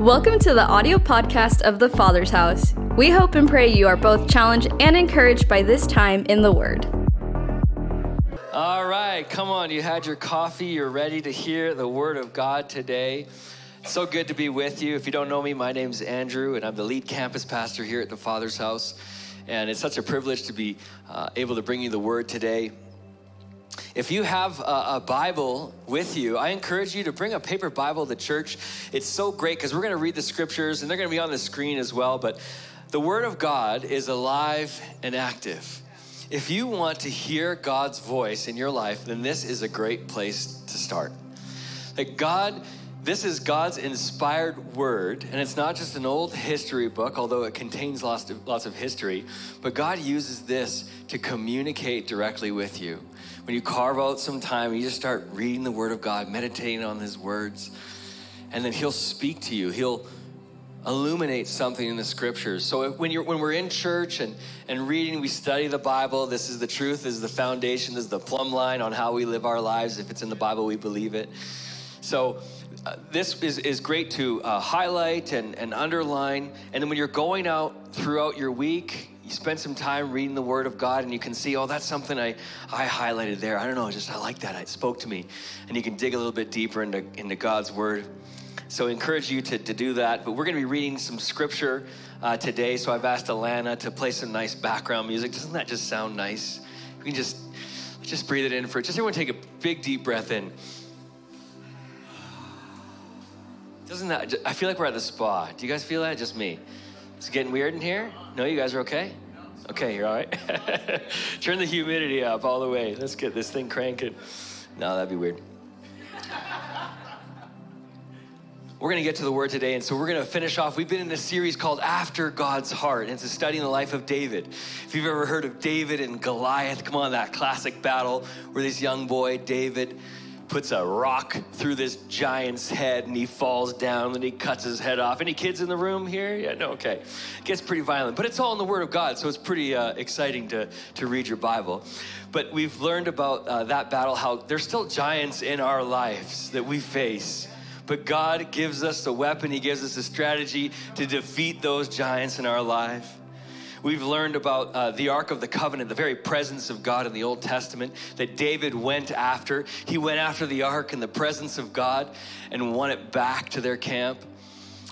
Welcome to the audio podcast of the Father's House. We hope and pray you are both challenged and encouraged by this time in the Word. All right, come on. You had your coffee. You're ready to hear the Word of God today. so good to be with you. If you don't know me, my name's Andrew, and I'm the lead campus pastor here at the Father's House. And it's such a privilege to be uh, able to bring you the Word today. If you have a, a, Bible with you, I encourage you to bring a paper Bible to church. It's so great because we're going to read the scriptures and they're going to be on the screen as well. But the Word of God is alive and active. If you want to hear God's voice in your life, then this is a great place to start. That God this is God's inspired word, and it's not just an old history book, although it contains lots of, lots of history, but God uses this to communicate directly with you. When you carve out some time, you just start reading the Word of God, meditating on His words, and then He'll speak to you. He'll illuminate something in the scriptures. So when you're when we're in church and and reading, we study the Bible. This is the truth. This is the foundation. This is the plumb line on how we live our lives. If it's in the Bible, we believe it. So uh, this is, is great to uh, highlight and, and underline. And then when you're going out throughout your week, spend some time reading the Word of God and you can see, oh, that's something I, I highlighted there. I don't know, just I like that. It spoke to me. And you can dig a little bit deeper into, into God's Word. So I encourage you to, to do that. But we're going to be reading some scripture uh, today. So I've asked Alana to play some nice background music. Doesn't that just sound nice? We can just, just breathe it in for Just everyone take a big, deep breath in. Doesn't that, I feel like we're at the spa. Do you guys feel that? Just me. It's getting weird in here? No, you guys are okay? Okay, you're all right? Turn the humidity up all the way. Let's get this thing cranking. No, that'd be weird. We're going to get to the word today, and so we're going to finish off. We've been in a series called After God's Heart, and it's a study in the life of David. If you've ever heard of David and Goliath, come on, that classic battle where this young boy, David, puts a rock through this giant's head and he falls down and he cuts his head off. Any kids in the room here? Yeah, no, okay. It gets pretty violent, but it's all in the Word of God, so it's pretty uh, exciting to, to read your Bible. But we've learned about uh, that battle, how there's still giants in our lives that we face. But God gives us a weapon, He gives us a strategy to defeat those giants in our life. We've learned about uh, the Ark of the Covenant, the very presence of God in the Old Testament that David went after. He went after the Ark in the presence of God and won it back to their camp.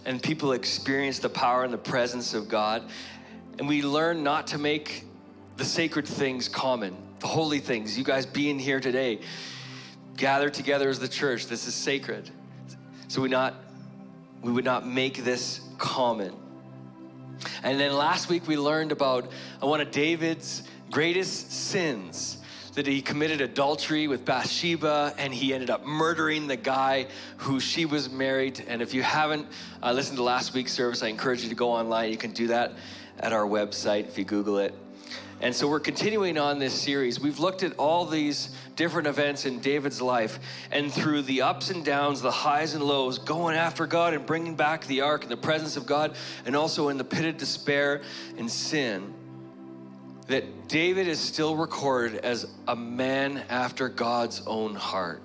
And people experienced the power and the presence of God. And we learn not to make the sacred things common, the holy things. You guys being here today, gather together as the church. This is sacred. So we not we would not make this common. And then last week we learned about one of David's greatest sins that he committed adultery with Bathsheba and he ended up murdering the guy who she was married. And if you haven't uh, listened to last week's service, I encourage you to go online. You can do that at our website if you Google it. And so we're continuing on this series. We've looked at all these different events in David's life, and through the ups and downs, the highs and lows, going after God and bringing back the ark in the presence of God, and also in the pit of despair and sin, that David is still recorded as a man after God's own heart.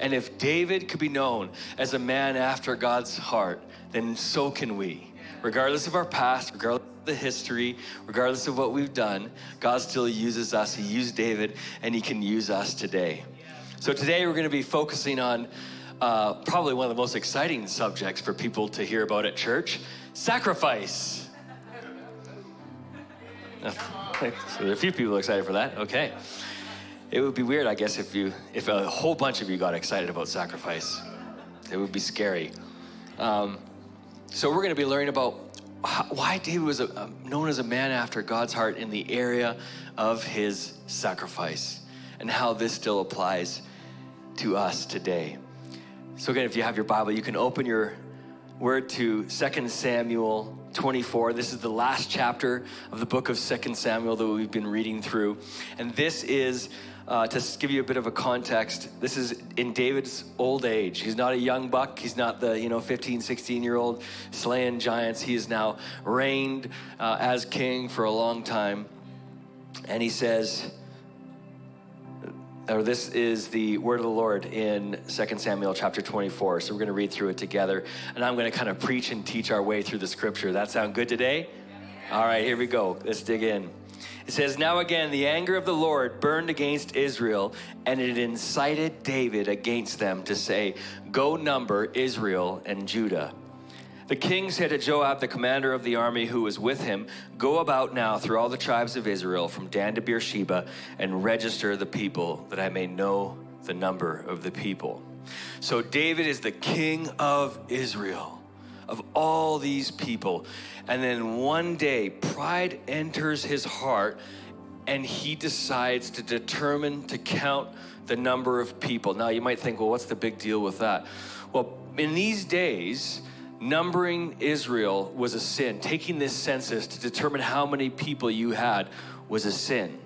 And if David could be known as a man after God's heart, then so can we. Regardless of our past, regardless the history, regardless of what we've done, God still uses us. He used David, and He can use us today. So today we're going to be focusing on uh, probably one of the most exciting subjects for people to hear about at church sacrifice. so there are a few people excited for that. Okay. It would be weird, I guess, if you if a whole bunch of you got excited about sacrifice. It would be scary. Um, so we're going to be learning about why David was a, known as a man after God's heart in the area of his sacrifice and how this still applies to us today. So, again, if you have your Bible, you can open your word to 2 Samuel 24. This is the last chapter of the book of 2 Samuel that we've been reading through. And this is uh, to give you a bit of a context, this is in David's old age. He's not a young buck. He's not the, you know, 15, 16 year old slaying giants. He has now reigned uh, as king for a long time. And he says, or this is the word of the Lord in 2 Samuel chapter 24. So we're going to read through it together, and I'm going to kind of preach and teach our way through the scripture. That sound good today? All right, here we go. Let's dig in. It says, Now again, the anger of the Lord burned against Israel, and it incited David against them to say, Go number Israel and Judah. The king said to Joab, the commander of the army who was with him, Go about now through all the tribes of Israel, from Dan to Beersheba, and register the people, that I may know the number of the people. So David is the king of Israel, of all these people. And then one day, pride enters his heart, and he decides to determine to count the number of people. Now, you might think, well, what's the big deal with that? Well, in these days, numbering Israel was a sin. Taking this census to determine how many people you had was a sin.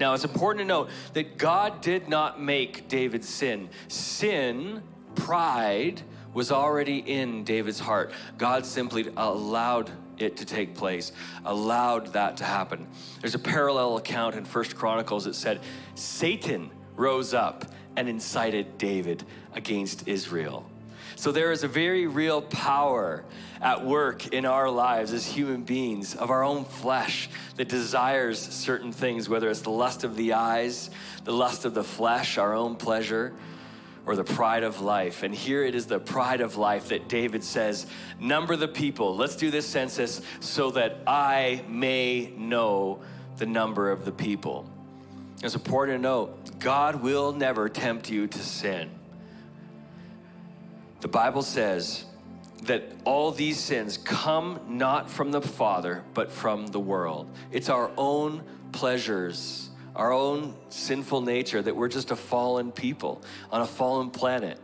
Now, it's important to note that God did not make David sin. Sin, pride, was already in David's heart. God simply allowed it to take place, allowed that to happen. There's a parallel account in First Chronicles that said Satan rose up and incited David against Israel. So there is a very real power at work in our lives as human beings of our own flesh that desires certain things, whether it's the lust of the eyes, the lust of the flesh, our own pleasure, or the pride of life. And here it is the pride of life that David says, Number the people. Let's do this census so that I may know the number of the people. It's important to note God will never tempt you to sin. The Bible says that all these sins come not from the Father, but from the world. It's our own pleasures, our own sinful nature that we're just a fallen people on a fallen planet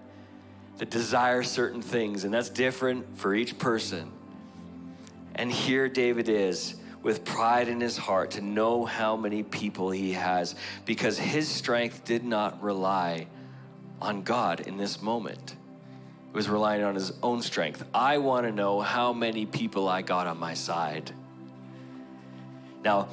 that desire certain things, and that's different for each person. And here David is with pride in his heart to know how many people he has because his strength did not rely on God in this moment It was relying on his own strength. I want to know how many people I got on my side. Now,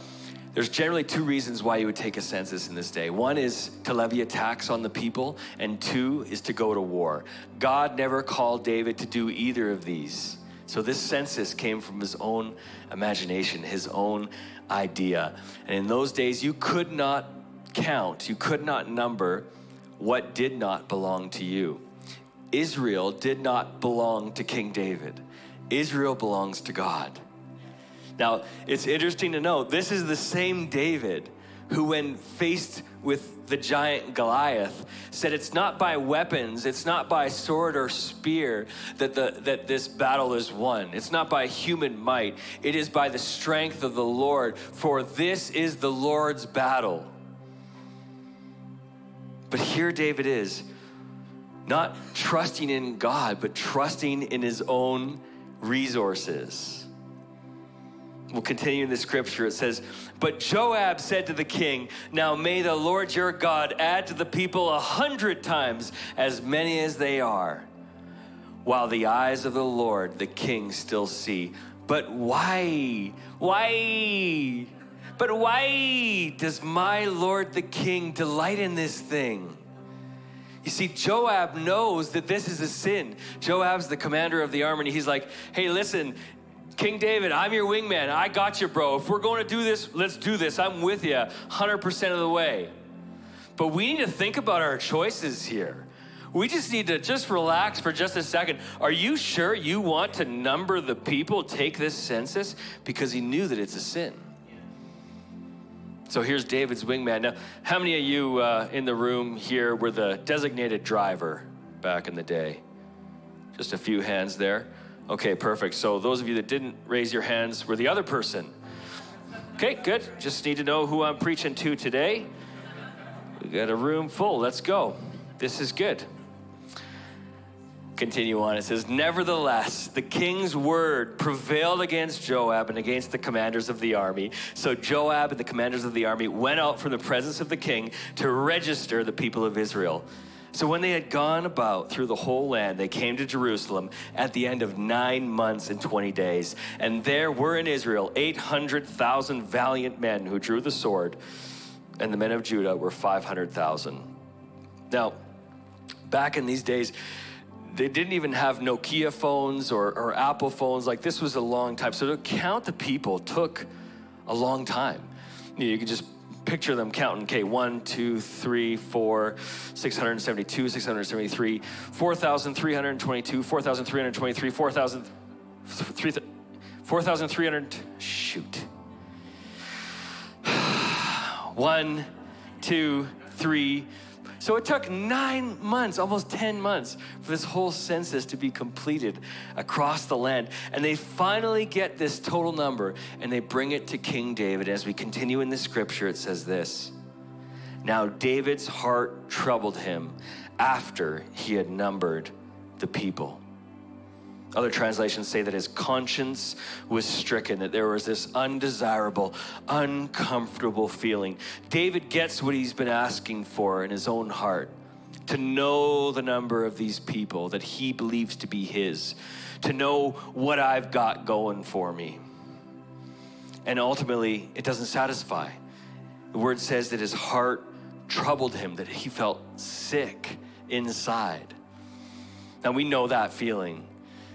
there's generally two reasons why you would take a census in this day. One is to levy a tax on the people, and two is to go to war. God never called David to do either of these. So this census came from his own imagination, his own idea. And in those days, you could not count, you could not number what did not belong to you. Israel did not belong to King David. Israel belongs to God. Now, it's interesting to know this is the same David who, when faced with the giant Goliath, said, It's not by weapons, it's not by sword or spear that, the, that this battle is won. It's not by human might, it is by the strength of the Lord, for this is the Lord's battle. But here David is not trusting in God, but trusting in his own resources. We'll continue in the scripture. It says, But Joab said to the king, Now may the Lord your God add to the people a hundred times as many as they are, while the eyes of the Lord, the king, still see. But why? Why? But why does my Lord the king delight in this thing? You see, Joab knows that this is a sin. Joab's the commander of the army, and he's like, hey, listen, King David, I'm your wingman. I got you, bro. If we're going to do this, let's do this. I'm with you 100% of the way. But we need to think about our choices here. We just need to just relax for just a second. Are you sure you want to number the people, take this census? Because he knew that it's a sin. So here's David's wingman. Now, how many of you uh, in the room here were the designated driver back in the day? Just a few hands there. Okay, perfect. So those of you that didn't raise your hands were the other person. Okay, good. Just need to know who I'm preaching to today. We got a room full. Let's go. This is good continue on. It says, Nevertheless, the king's word prevailed against Joab and against the commanders of the army. So Joab and the commanders of the army went out from the presence of the king to register the people of Israel. So when they had gone about through the whole land, they came to Jerusalem at the end of nine months and 20 days. And there were in Israel 800,000 valiant men who drew the sword, and the men of Judah were 500,000. Now, back in these days, they didn't even have Nokia phones or, or Apple phones. Like this was a long time. So to count the people took a long time. You, know, you could just picture them counting, okay, one, two, three, four, 672, 673, 4,322, 4,323, 4,000, 4,300, shoot. One, two, three, so it took nine months, almost 10 months, for this whole census to be completed across the land. And they finally get this total number and they bring it to King David. As we continue in the scripture, it says this Now David's heart troubled him after he had numbered the people. Other translations say that his conscience was stricken, that there was this undesirable, uncomfortable feeling. David gets what he's been asking for in his own heart to know the number of these people that he believes to be his, to know what I've got going for me. And ultimately, it doesn't satisfy. The word says that his heart troubled him, that he felt sick inside. Now we know that feeling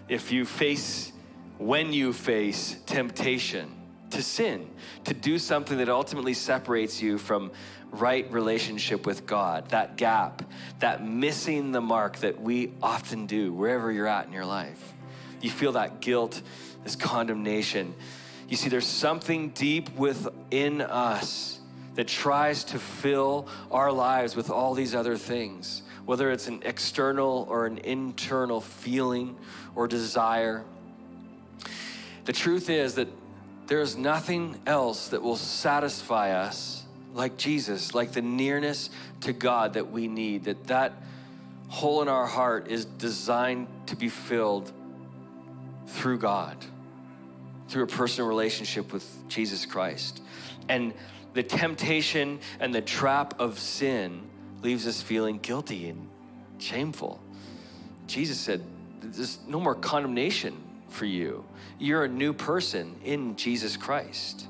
if you face, when you face temptation to sin, to do something that ultimately separates you from right relationship with God, that gap, that missing the mark that we often do wherever you're at in your life. You feel that guilt, this condemnation. You see, there's something deep within us that tries to fill our lives with all these other things whether it's an external or an internal feeling or desire. The truth is that there's nothing else that will satisfy us like Jesus, like the nearness to God that we need, that that hole in our heart is designed to be filled through God, through a personal relationship with Jesus Christ. And the temptation and the trap of sin leaves us feeling guilty and shameful. Jesus said, There's no more condemnation for you. You're a new person in Jesus Christ.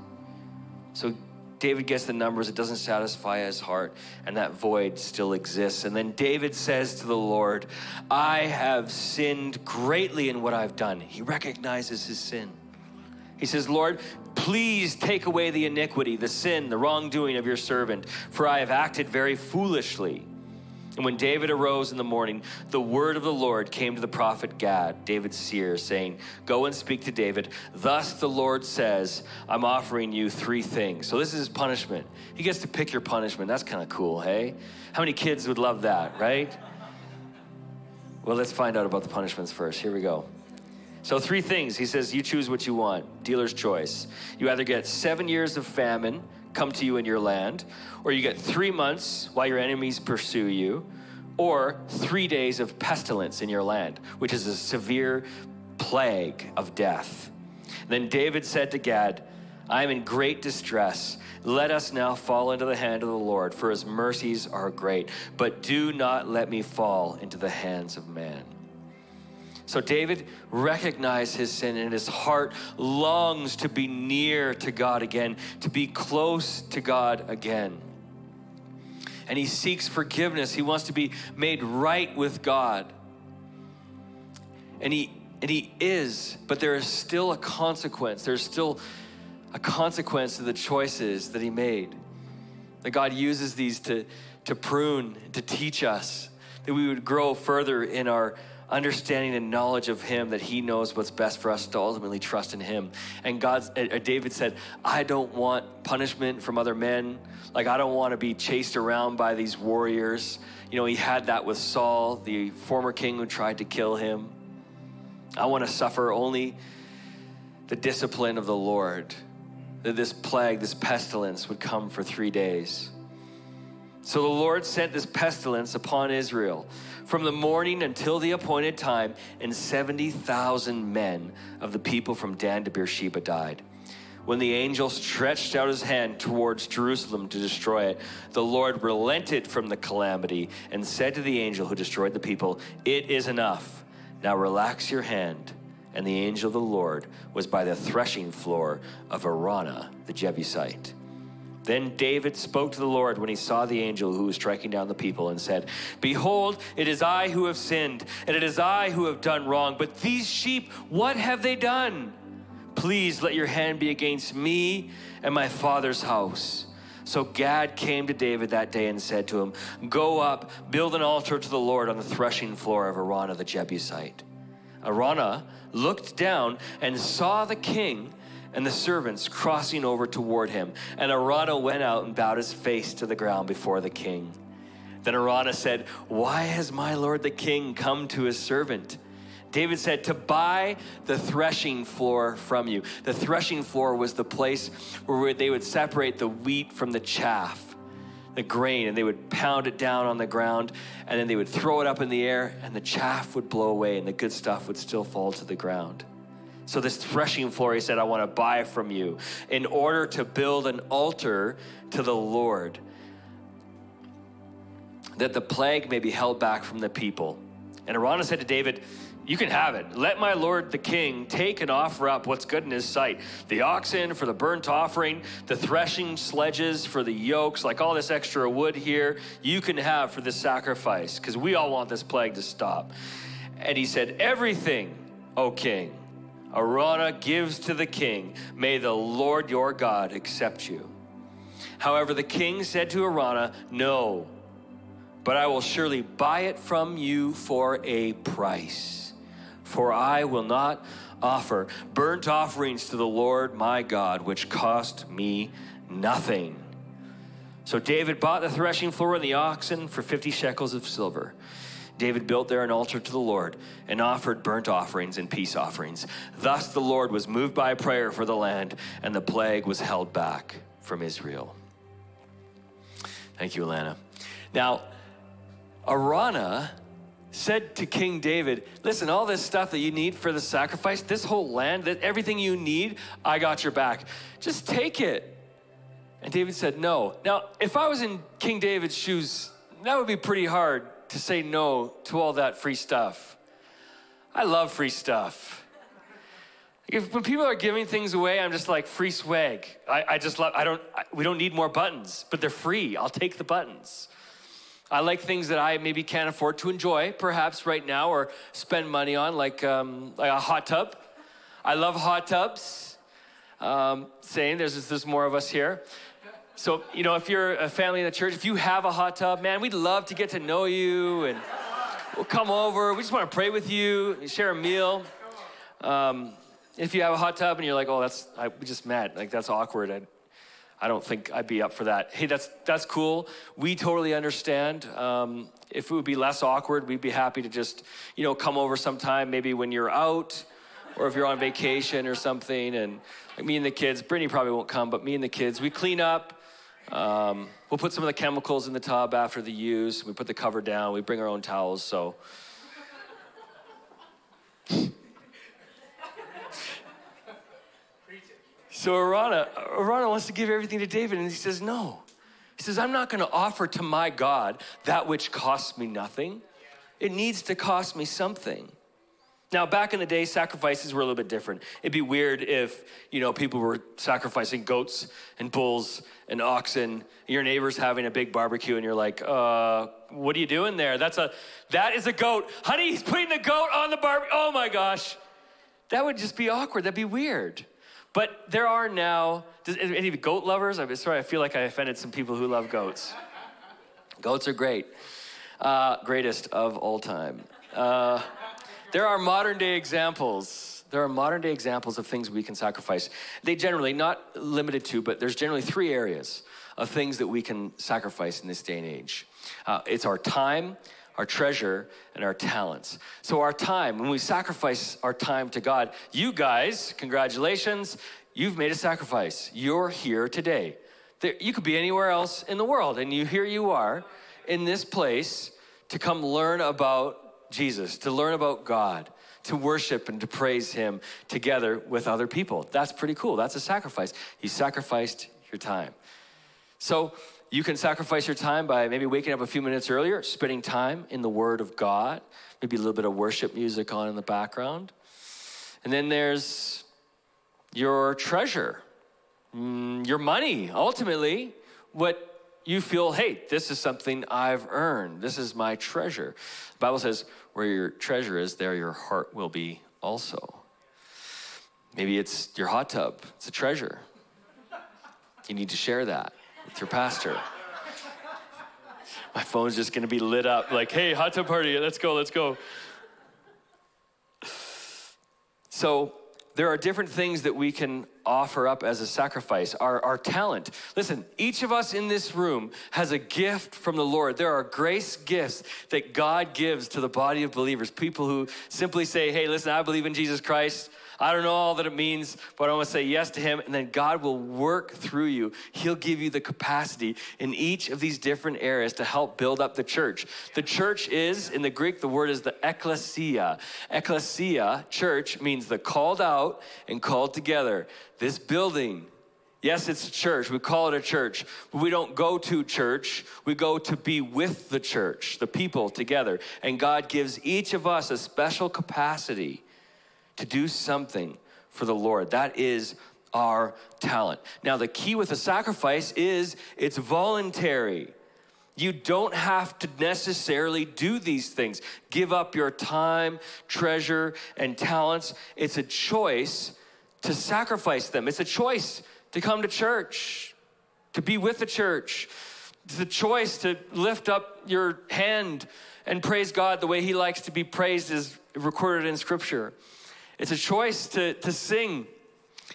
So David gets the numbers, it doesn't satisfy his heart, and that void still exists. And then David says to the Lord, I have sinned greatly in what I've done. He recognizes his sin. He says, Lord, please take away the iniquity, the sin, the wrongdoing of your servant, for I have acted very foolishly. And when David arose in the morning, the word of the Lord came to the prophet Gad, David's seer, saying, Go and speak to David. Thus the Lord says, I'm offering you three things. So this is his punishment. He gets to pick your punishment. That's kind of cool, hey? How many kids would love that, right? Well, let's find out about the punishments first. Here we go. So, three things. He says, You choose what you want, dealer's choice. You either get seven years of famine come to you in your land, or you get three months while your enemies pursue you, or three days of pestilence in your land, which is a severe plague of death. Then David said to Gad, I am in great distress. Let us now fall into the hand of the Lord, for his mercies are great. But do not let me fall into the hands of man. So David recognized his sin and his heart longs to be near to God again, to be close to God again. And he seeks forgiveness. He wants to be made right with God. And he and he is, but there is still a consequence. There's still a consequence to the choices that he made. That God uses these to, to prune, to teach us, that we would grow further in our understanding and knowledge of him that he knows what's best for us to ultimately trust in him. And god uh, uh, david said i don't want punishment from other men. Like i don't want to be chased around by these warriors. You know he had that with saul the former king who tried to kill him. I want to suffer only the discipline of the lord that this plague this pestilence would come for three days so the lord sent this pestilence upon israel from the morning until the appointed time, and 70,000 men of the people from Dan to Beersheba died. When the angel stretched out his hand towards Jerusalem to destroy it, the Lord relented from the calamity and said to the angel who destroyed the people, It is enough. Now relax your hand. And the angel of the Lord was by the threshing floor of Araunah, the Jebusite. Then David spoke to the Lord when he saw the angel who was striking down the people and said, Behold, it is I who have sinned, and it is I who have done wrong. But these sheep, what have they done? Please let your hand be against me and my father's house. So Gad came to David that day and said to him, Go up, build an altar to the Lord on the threshing floor of Araunah the Jebusite. Araunah looked down and saw the king and the servants crossing over toward him. And Araunah went out and bowed his face to the ground before the king. Then Araunah said, Why has my lord the king come to his servant? David said, To buy the threshing floor from you. The threshing floor was the place where they would separate the wheat from the chaff, the grain, and they would pound it down on the ground, and then they would throw it up in the air, and the chaff would blow away, and the good stuff would still fall to the ground. So, this threshing floor, he said, I want to buy from you in order to build an altar to the Lord, that the plague may be held back from the people. And Araunah said to David, you can have it. Let my lord the king take and offer up what's good in his sight the oxen for the burnt offering, the threshing sledges for the yokes, like all this extra wood here, you can have for this sacrifice, because we all want this plague to stop. And he said, Everything, O king, Araunah gives to the king, may the Lord your God accept you. However, the king said to Araunah, No, but I will surely buy it from you for a price for I will not offer burnt offerings to the Lord my God, which cost me nothing. So David bought the threshing floor and the oxen for 50 shekels of silver. David built there an altar to the Lord and offered burnt offerings and peace offerings. Thus the Lord was moved by prayer for the land, and the plague was held back from Israel. Thank you, Alana. Now, Araunah said to King David, Listen, all this stuff that you need for the sacrifice, this whole land, that everything you need, I got your back. Just take it. And David said, No. Now, if I was in King David's shoes, that would be pretty hard to say no to all that free stuff. I love free stuff. If, when people are giving things away, I'm just like free swag. I, I just love. I don't. I, we don't need more buttons, but they're free. I'll take the buttons. I like things that I maybe can't afford to enjoy, perhaps right now, or spend money on, like, um, like a hot tub. I love hot tubs. Um, saying there's there's more of us here. So you know, if you're a family in the church, if you have a hot tub, man, we'd love to get to know you, and we'll come over. We just want to pray with you, share a meal. Um, if you have a hot tub and you're like, oh, that's I we just met, like that's awkward. I, I don't think I'd be up for that. Hey, that's that's cool. We totally understand. Um, if it would be less awkward, we'd be happy to just, you know, come over sometime, maybe when you're out, or if you're on vacation or something. And like me and the kids, Brittany probably won't come, but me and the kids, we clean up. Um, we'll put some of the chemicals in the tub after the use. We put the cover down. We bring our own towels. So. So Araunah, Araunah wants to give everything to David, and he says, No. He says, I'm not going to offer to my God that which costs me nothing. It needs to cost me something. Now, back in the day, sacrifices were a little bit different. It'd be weird if, you know, people were sacrificing goats and bulls and oxen. Your neighbor's having a big barbecue, and you're like, uh, what are you doing there? That's a, that is a goat. Honey, he's putting the goat on the barbecue. Oh my gosh. That would just be awkward. That'd be weird. But there are now, does, any goat lovers? I'm sorry, I feel like I offended some people who love goats. goats are great. Uh, greatest of all time. Uh, there are modern day examples. There are modern day examples of things we can sacrifice. They generally, not limited to, but there's generally three areas of things that we can sacrifice in this day and age. Uh, it's our time, our treasure, and our talents. So, our time, when we sacrifice our time to God, you guys, congratulations, you've made a sacrifice. You're here today. There, you could be anywhere else in the world, and you here you are in this place to come learn about Jesus, to learn about God, to worship and to praise Him together with other people. That's pretty cool. That's a sacrifice. You sacrificed your time. So, you can sacrifice your time by maybe waking up a few minutes earlier, spending time in the Word of God, maybe a little bit of worship music on in the background. And then there's your treasure. mm, your money, ultimately, what you feel, hey, this is something I've earned. This is my treasure. The Bible says, where your treasure is, there your heart will be also. Maybe it's your hot tub, it's a treasure. You need to share that with your pastor. My phone's just gonna be lit up like, hey, hot tub party, let's go, let's go. So, there are different things that we can offer up as a sacrifice our, our talent. Listen each of us in this room has a gift from the lord. There are grace gifts that god gives to the body of believers people who simply say hey listen i believe in jesus christ I don't know all that it means, but I want to say yes to Him, and then God will work through you. He'll give you the capacity in each of these different areas to help build up the church. The church is, in the Greek, the word is the ecclesia. Ecclesia, church, means the called out and called together. This building, Yes, it's a church. We call it a church, but we don't go to church. We go to be with the church, the people together. And God gives each of us a special capacity to do something for the Lord. That is our talent. Now, the key with a sacrifice is it's voluntary. You don't have to necessarily do these things. Give up your time, treasure, and talents. It's a choice to sacrifice them. It's a choice to come to church, to be with the church. It's a choice to lift up your hand and praise God the way He likes to be praised, is recorded in Scripture. It's a choice to, to sing,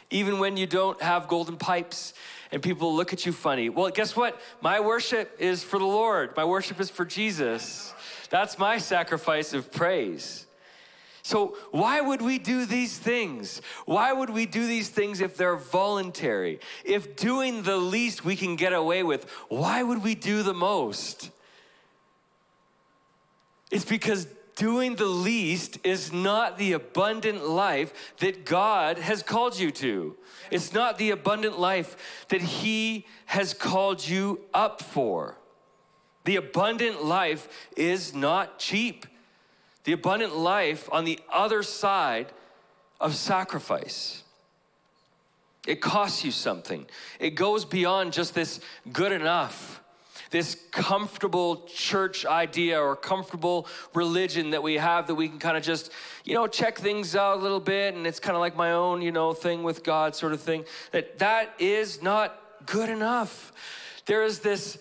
even when you don't have golden pipes and people look at you funny. Well, guess what? My worship is for the Lord, my worship is for Jesus. That's my sacrifice of praise. So, why would we do these things? Why would we do these things if they're voluntary? If doing the least we can get away with, why would we do the most? It's because doing the least is not the abundant life that God has called you to. It's not the abundant life that He has called you up for. The abundant life is not cheap. The abundant life on the other side of sacrifice. It costs you something. It goes beyond just this good enough this comfortable church idea or comfortable religion that we have that we can kind of just, you know, check things out a little bit and it's kind of like my own, you know, thing with God sort of thing, that that is not good enough. There is this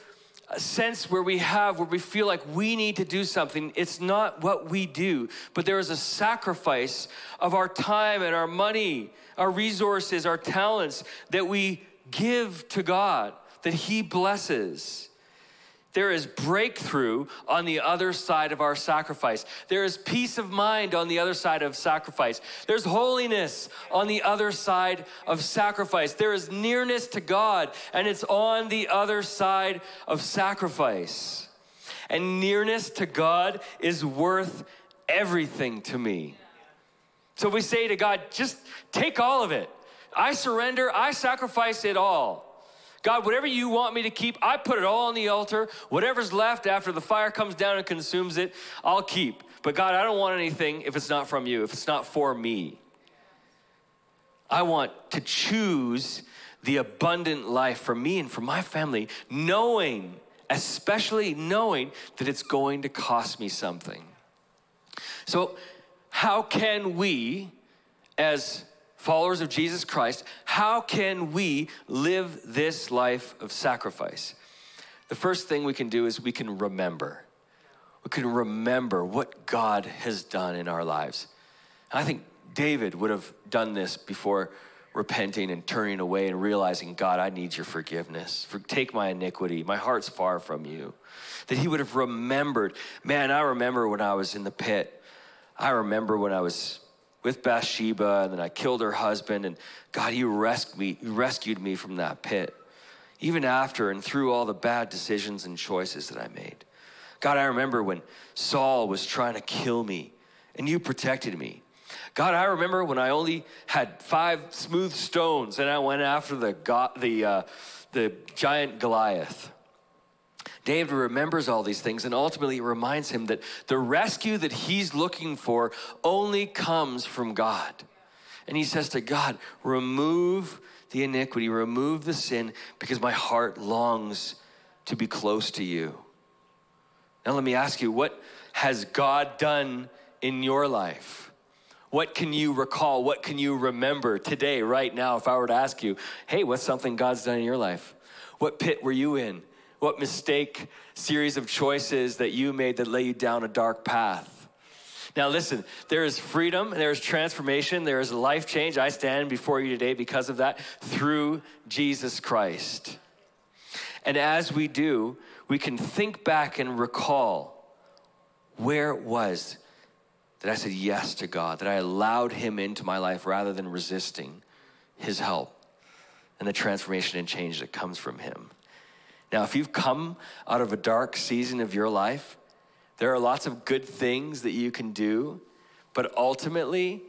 uh, sense where we have, where we feel like we need to do something. It's not what we do, but there is a sacrifice of our time and our money, our resources, our talents that we give to God, that He blesses. There is breakthrough on the other side of our sacrifice. There is peace of mind on the other side of sacrifice. There's holiness on the other side of sacrifice. There is nearness to God, and it's on the other side of sacrifice. And nearness to God is worth everything to me. So we say to God, just take all of it. I surrender, I sacrifice it all. God, whatever you want me to keep, I put it all on the altar. Whatever's left after the fire comes down and consumes it, I'll keep. But God, I don't want anything if it's not from you, if it's not for me. I want to choose the abundant life for me and for my family, knowing, especially knowing that it's going to cost me something. So, how can we, as followers of Jesus Christ, how can we live this life of sacrifice? The first thing we can do is we can remember. We can remember what God has done in our lives. I think David would have done this before repenting and turning away and realizing, God, I need your forgiveness. For, take my iniquity. My heart's far from you. That he would have remembered, man, I remember when I was in the pit. I remember when I was with Bathsheba, and then I killed her husband. And God, you rescued me, rescued me from that pit, even after and through all the bad decisions and choices that I made. God, I remember when Saul was trying to kill me, and you protected me. God, I remember when I only had five smooth stones, and I went after the the uh, the giant Goliath. David remembers all these things and ultimately it reminds him that the rescue that he's looking for only comes from God. And he says to God, remove the iniquity, remove the sin, because my heart longs to be close to you. Now, let me ask you, what has God done in your life? What can you recall? What can you remember today, right now, if I were to ask you, hey, what's something God's done in your life? What pit were you in? What mistake, series of choices that you made that lay you down a dark path? Now, listen, there is freedom, there is transformation, there is life change. I stand before you today because of that through Jesus Christ. And as we do, we can think back and recall where it was that I said yes to God, that I allowed Him into my life rather than resisting His help and the transformation and change that comes from Him. Now, if you've come out of a dark season of your life, there are lots of good things that you can do, but ultimately,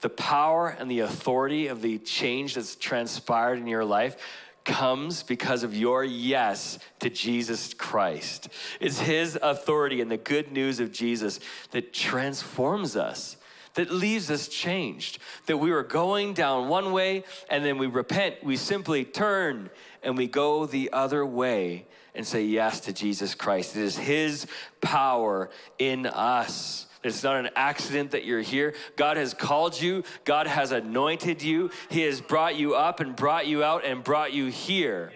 the power and the authority of the change that's transpired in your life comes because of your yes to Jesus Christ. It's His authority and the good news of Jesus that transforms us, that leaves us changed. That we were going down one way and then we repent, we simply turn and we go the other way and say yes to Jesus Christ. It is His power in us. It's not an accident that you're here. God has called you, God has anointed you, He has brought you up and brought you out and brought you here.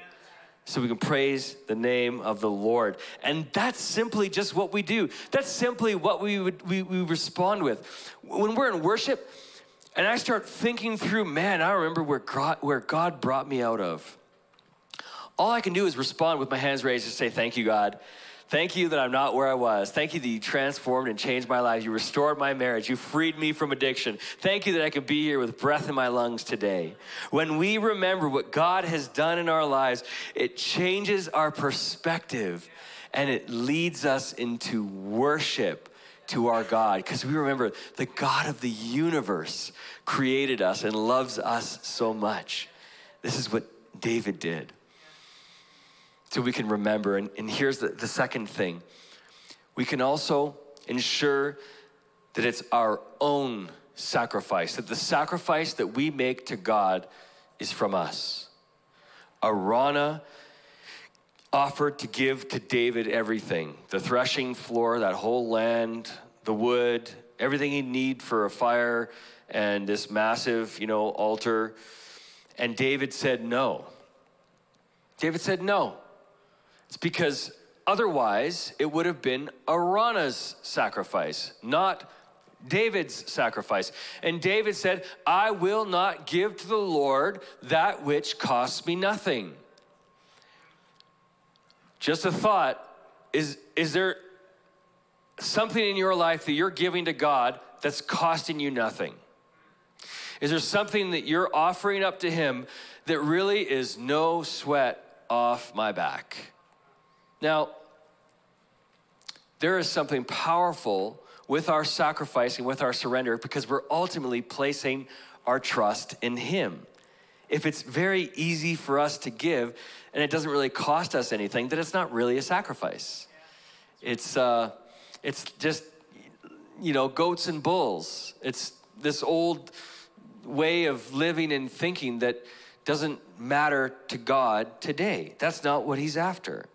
So we can praise the name of the Lord. And that's simply just what we do. That's simply what we would we, we respond with. When we're in worship, and I start thinking through, man, I remember where God, where God brought me out of. All I can do is respond with my hands raised and say, Thank you, God. Thank you that I'm not where I was. Thank you that you transformed and changed my life. You restored my marriage. You freed me from addiction. Thank you that I could be here with breath in my lungs today. When we remember what God has done in our lives, it changes our perspective and it leads us into worship to our God because we remember the God of the universe created us and loves us so much. This is what David did so we can remember. And, and here's the, the second thing we can also ensure that it's our own sacrifice, that the sacrifice that we make to God is from us. Araunah offered to give to David everything the threshing floor, that whole land, the wood, everything he'd need for a fire, and this massive, you know, altar. And David said no. David said no. It's because otherwise it would have been Araunah's sacrifice, not David's sacrifice. And David said, I will not give to the Lord that which costs me nothing. Just a thought is, is there something in your life that you're giving to God that's costing you nothing? Is there something that you're offering up to Him that really is no sweat off my back? Now, there is something powerful with our sacrifice and with our surrender because we're ultimately placing our trust in Him. If it's very easy for us to give and it doesn't really cost us anything, then it's not really a sacrifice. It's, uh, it's just, you know, goats and bulls. It's this old way of living and thinking that doesn't matter to God today. That's not what He's after.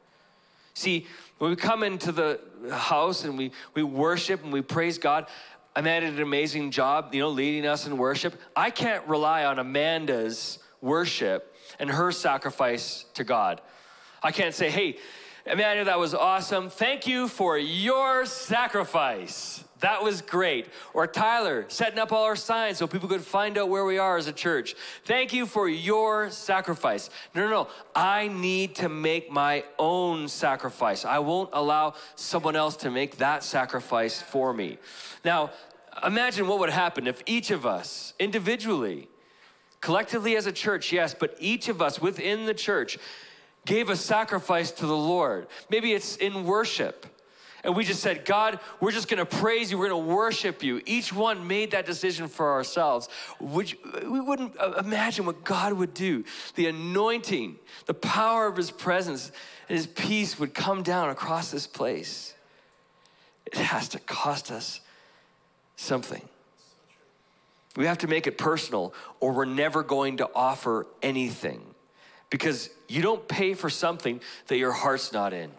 See, when we come into the house and we, we worship and we praise God, Amanda did an amazing job, you know, leading us in worship. I can't rely on Amanda's worship and her sacrifice to God. I can't say, hey, Amanda, that was awesome. Thank you for your sacrifice. That was great. Or Tyler, setting up all our signs so people could find out where we are as a church. Thank you for your sacrifice. No, no, no. I need to make my own sacrifice. I won't allow someone else to make that sacrifice for me. Now, imagine what would happen if each of us individually, collectively as a church, yes, but each of us within the church gave a sacrifice to the Lord. Maybe it's in worship and we just said, God, we're just going to praise you. We're going to worship you. Each one made that decision for ourselves. Which we wouldn't uh, imagine what God would do. The anointing, the power of his presence, and his peace would come down across this place. It has to cost us something. We have to make it personal, or we're never going to offer anything because you don't pay for something that your heart's not in.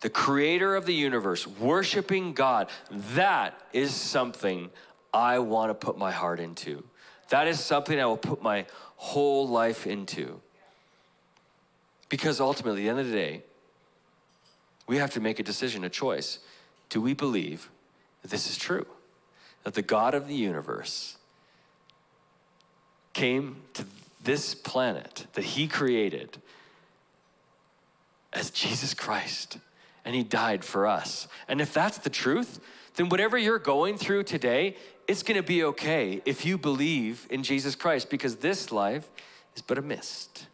The creator of the universe, worshiping God, that is something I want to put my heart into. That is something I will put my whole life into. Because ultimately, at the end of the day, we have to make a decision, a choice. Do we believe that this is true? That the God of the universe came to this planet that he created as Jesus Christ and he died for us. And if that's the truth, then whatever you're going through today, it's to be okay if you believe in Jesus Christ because this life is but a mist.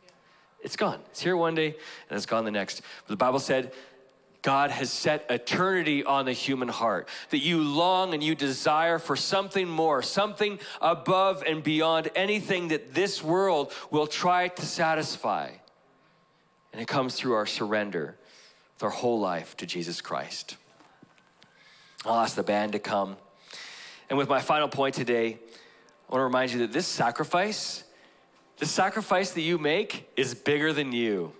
It's gone. It's here one day and it's gone the next. But the Bible said God has set eternity on the human heart, that you long and you desire for something more, something above and beyond anything that this world will try to satisfy. And it comes through our surrender with our whole life to Jesus Christ. I'll ask the band to come. And with my final point today, I want to remind you that this sacrifice, the sacrifice that you make, is bigger than you.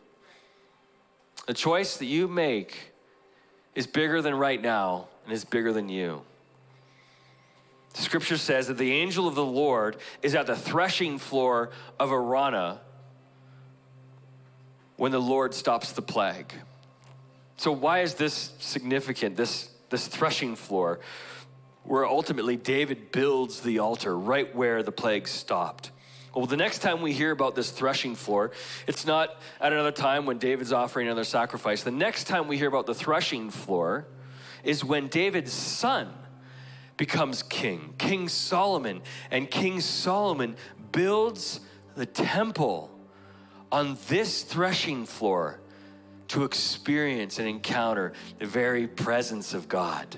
The choice that you make is bigger than right now and is bigger than you. The scripture says that the angel of the Lord is at the threshing floor of Araunah when the Lord stops the plague. So, why is this significant, this, this threshing floor, where ultimately David builds the altar right where the plague stopped? Well, the next time we hear about this threshing floor, it's not at another time when David's offering another sacrifice. The next time we hear about the threshing floor is when David's son becomes king, King Solomon. And King Solomon builds the temple on this threshing floor to experience and encounter the very presence of God.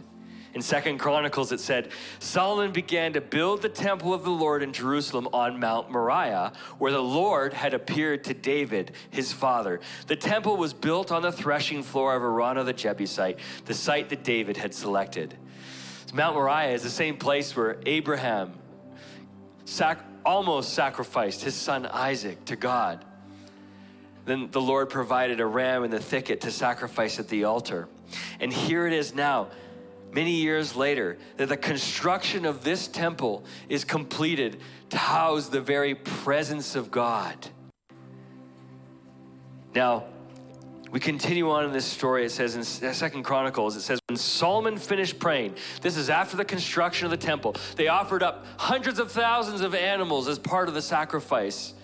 In Second Chronicles, it said, Solomon began to build the temple of the Lord in Jerusalem on Mount Moriah, where the Lord had appeared to David, his father. The temple was built on the threshing floor of Araunah the Jebusite, the site that David had selected. Mount Moriah is the same place where Abraham sac- almost sacrificed his son Isaac to God. Then the Lord provided a ram in the thicket to sacrifice at the altar. And here it is now many years later that the construction of this temple is completed to house the very presence of God. Now, we continue on in this story. It says in uh, Second Chronicles, it says, when Solomon finished praying, this is after the construction of the temple, they offered up hundreds of thousands of animals as part of the sacrifice.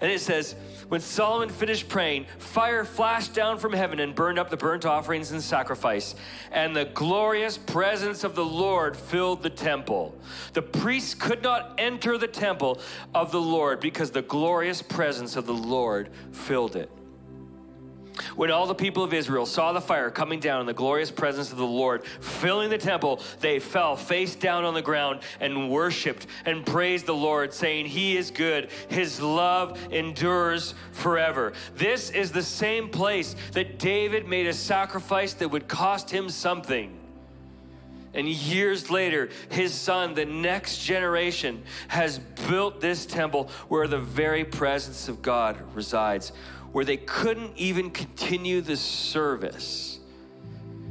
And it says, when Solomon finished praying, fire flashed down from heaven and burned up the burnt offerings and sacrifice. And the glorious presence of the Lord filled the temple. The priests could not enter the temple of the Lord because the glorious presence of the Lord filled it. When all the people of Israel saw the fire coming down in the glorious presence of the Lord filling the temple, they fell face down on the ground and worshiped and praised the Lord, saying, He is good, His love endures forever. This is the same place that David made a sacrifice that would cost him something. And years later, his son, the next generation, has built this temple where the very presence of God resides where they couldn't even continue the service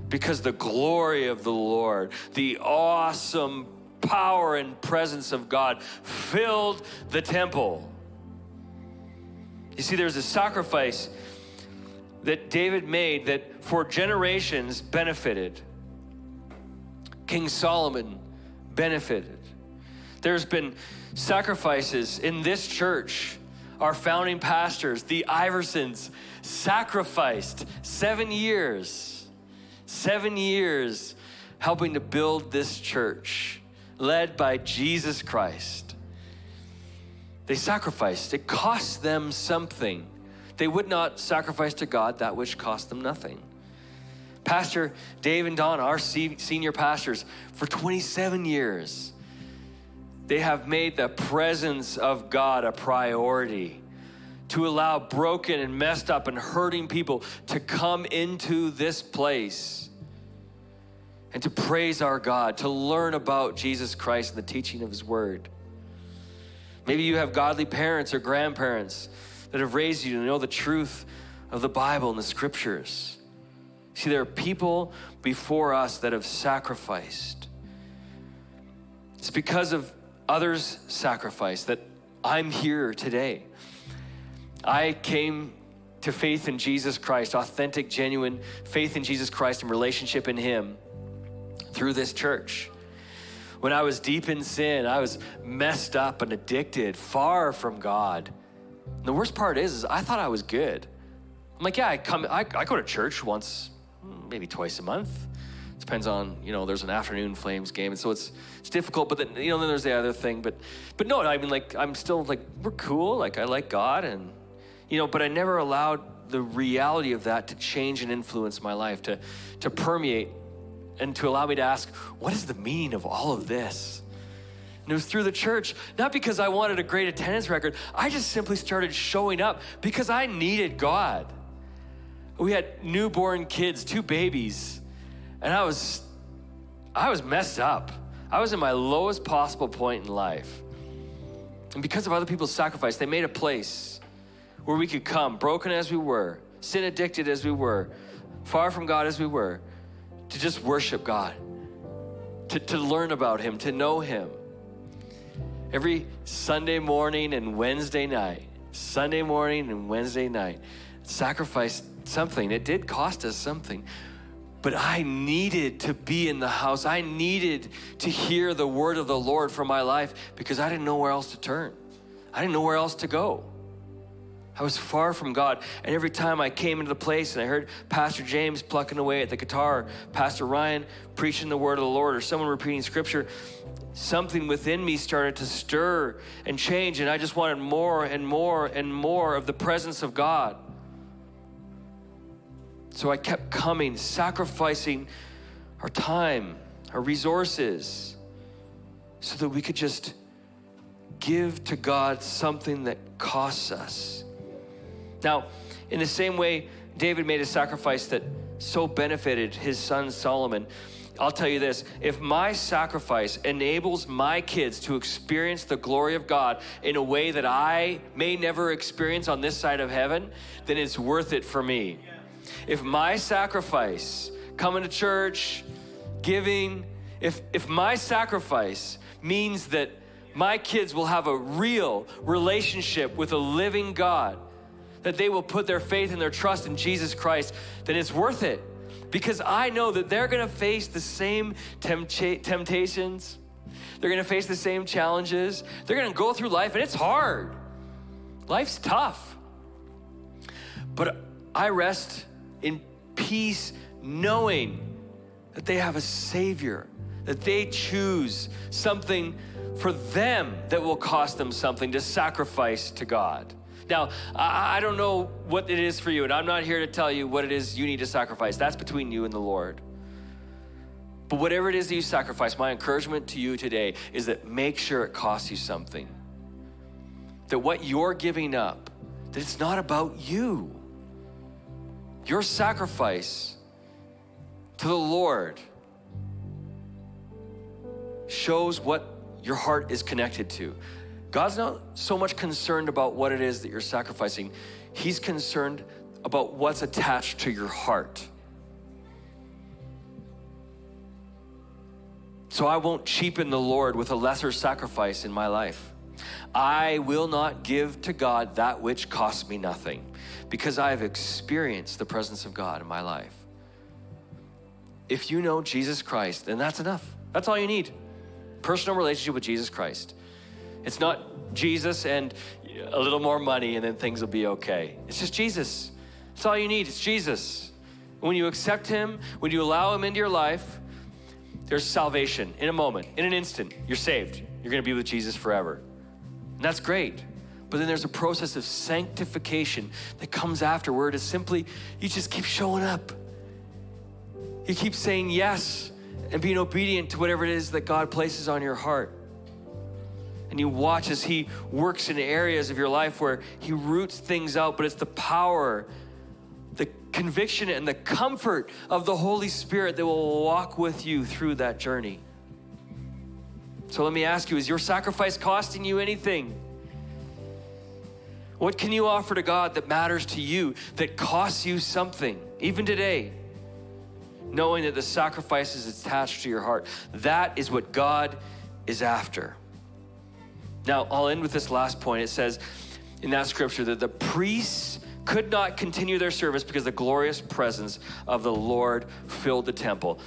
because the glory of the Lord, the awesome power and presence of God filled the temple. You see, there's a sacrifice that David made that for generations benefited. King Solomon benefited. There's been sacrifices in this church our founding pastors, the Iversons, sacrificed seven years, seven years helping to build this church led by Jesus Christ. They sacrificed, it cost them something. They would not sacrifice to God that which cost them nothing. Pastor Dave and Don, our senior pastors, for 27 years, they have made the presence of God a priority to allow broken and messed up and hurting people to come into this place and to praise our God, to learn about Jesus Christ and the teaching of His Word. Maybe you have godly parents or grandparents that have raised you to know the truth of the Bible and the Scriptures. See, there are people before us that have sacrificed. It's because of others' sacrifice that I'm here today. I came to faith in Jesus Christ, authentic, genuine faith in Jesus Christ and relationship in Him through this church. When I was deep in sin, I was messed up and addicted, far from God. And the worst part is, is I thought I was good. I'm like, yeah, I come, I, I go to church once, maybe twice a month. Depends on, you know, there's an afternoon Flames game, and so it's it's difficult. But then, you know, then there's the other thing. But, but no, I mean, like, I'm still like, we're cool. Like, I like God, and you know, but I never allowed the reality of that to change and influence my life, to to permeate, and to allow me to ask, what is the meaning of all of this? And it was through the church, not because I wanted a great attendance record. I just simply started showing up because I needed God. We had newborn kids, two babies and I was, I was messed up. I was in my lowest possible point in life. And because of other people's sacrifice, they made a place where we could come, broken as we were, sin addicted as we were, far from God as we were, to just worship God, to, to learn about Him, to know Him. Every Sunday morning and Wednesday night, Sunday morning and Wednesday night, sacrificed something. It did cost us something, but I needed to be in the house. I needed to hear the word of the Lord for my life because I didn't know where else to turn. I didn't know where else to go. I was far from God. And every time I came into the place and I heard Pastor James plucking away at the guitar, Pastor Ryan preaching the word of the Lord, or someone repeating scripture, something within me started to stir and change. And I just wanted more and more and more of the presence of God. So I kept coming, sacrificing our time, our resources, so that we could just give to God something that costs us. Now, in the same way, David made a sacrifice that so benefited his son Solomon. I'll tell you this if my sacrifice enables my kids to experience the glory of God in a way that I may never experience on this side of heaven, then it's worth it for me. If my sacrifice, coming to church, giving, if, if my sacrifice means that my kids will have a real relationship with a living God, that they will put their faith and their trust in Jesus Christ, then it's worth it. Because I know that they're gonna face the same temptations, they're gonna face the same challenges, they're gonna go through life, and it's hard. Life's tough. But I rest in peace, knowing that they have a Savior, that they choose something for them that will cost them something to sacrifice to God. Now, I, don't know what it is for you, and I'm not here to tell you what it is you need to sacrifice. That's between you and the Lord. But whatever it is that you sacrifice, my encouragement to you today is that make sure it costs you something. That what you're giving up, that it's not about you. Your sacrifice to the Lord shows what your heart is connected to. God's not so much concerned about what it is that you're sacrificing, He's concerned about what's attached to your heart. So I won't cheapen the Lord with a lesser sacrifice in my life. I will not give to God that which costs me nothing because I have experienced the presence of God in my life. If you know Jesus Christ, then that's enough. That's all you need. Personal relationship with Jesus Christ. It's not Jesus and a little more money and then things will be okay. It's just Jesus. That's all you need. It's Jesus. When you accept Him, when you allow Him into your life, there's salvation in a moment, in an instant. You're saved. You're going to be with Jesus forever. And that's great. But then there's a process of sanctification that comes afterward. Is simply you just keep showing up. You keep saying yes and being obedient to whatever it is that God places on your heart. And you watch as He works in areas of your life where He roots things out, but it's the power the conviction and the comfort of the Holy Spirit that will walk with you through that journey. So let me ask you is your sacrifice costing you anything? What can you offer to God that matters to you, that costs you something, even today? Knowing that the sacrifice is attached to your heart. That is what God is after. Now, I'll end with this last point. It says in that scripture that the priests could not continue their service because the glorious presence of the Lord filled the temple.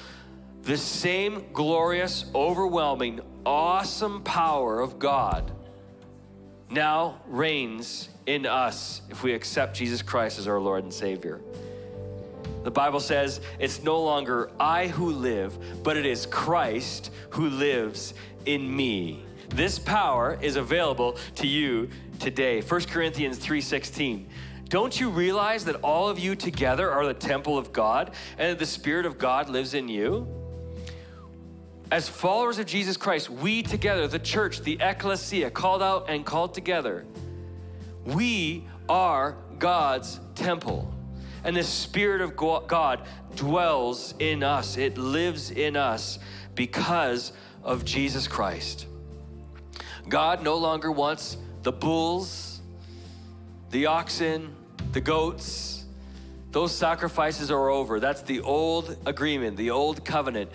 The same glorious, overwhelming, awesome power of God now reigns in us if we accept Jesus Christ as our Lord and Savior. The Bible says it's no longer I who live, but it is Christ who lives in me. This power is available to you today. 1 Corinthians 3:16. Don't you realize that all of you together are the temple of God and that the Spirit of God lives in you? As followers of Jesus Christ, we together, the church, the ecclesia, called out and called together, we are God's temple. And the Spirit of God dwells in us, it lives in us because of Jesus Christ. God no longer wants the bulls, the oxen, the goats. Those sacrifices are over. That's the old agreement, the old covenant.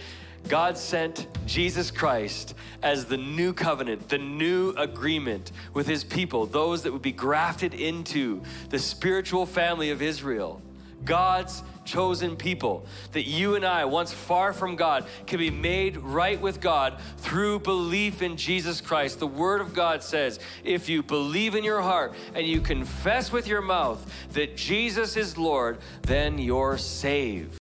God sent Jesus Christ as the new covenant, the new agreement with his people, those that would be grafted into the spiritual family of Israel. God's chosen people, that you and I, once far from God, can be made right with God through belief in Jesus Christ. The Word of God says, if you believe in your heart and you confess with your mouth that Jesus is Lord, then you're saved.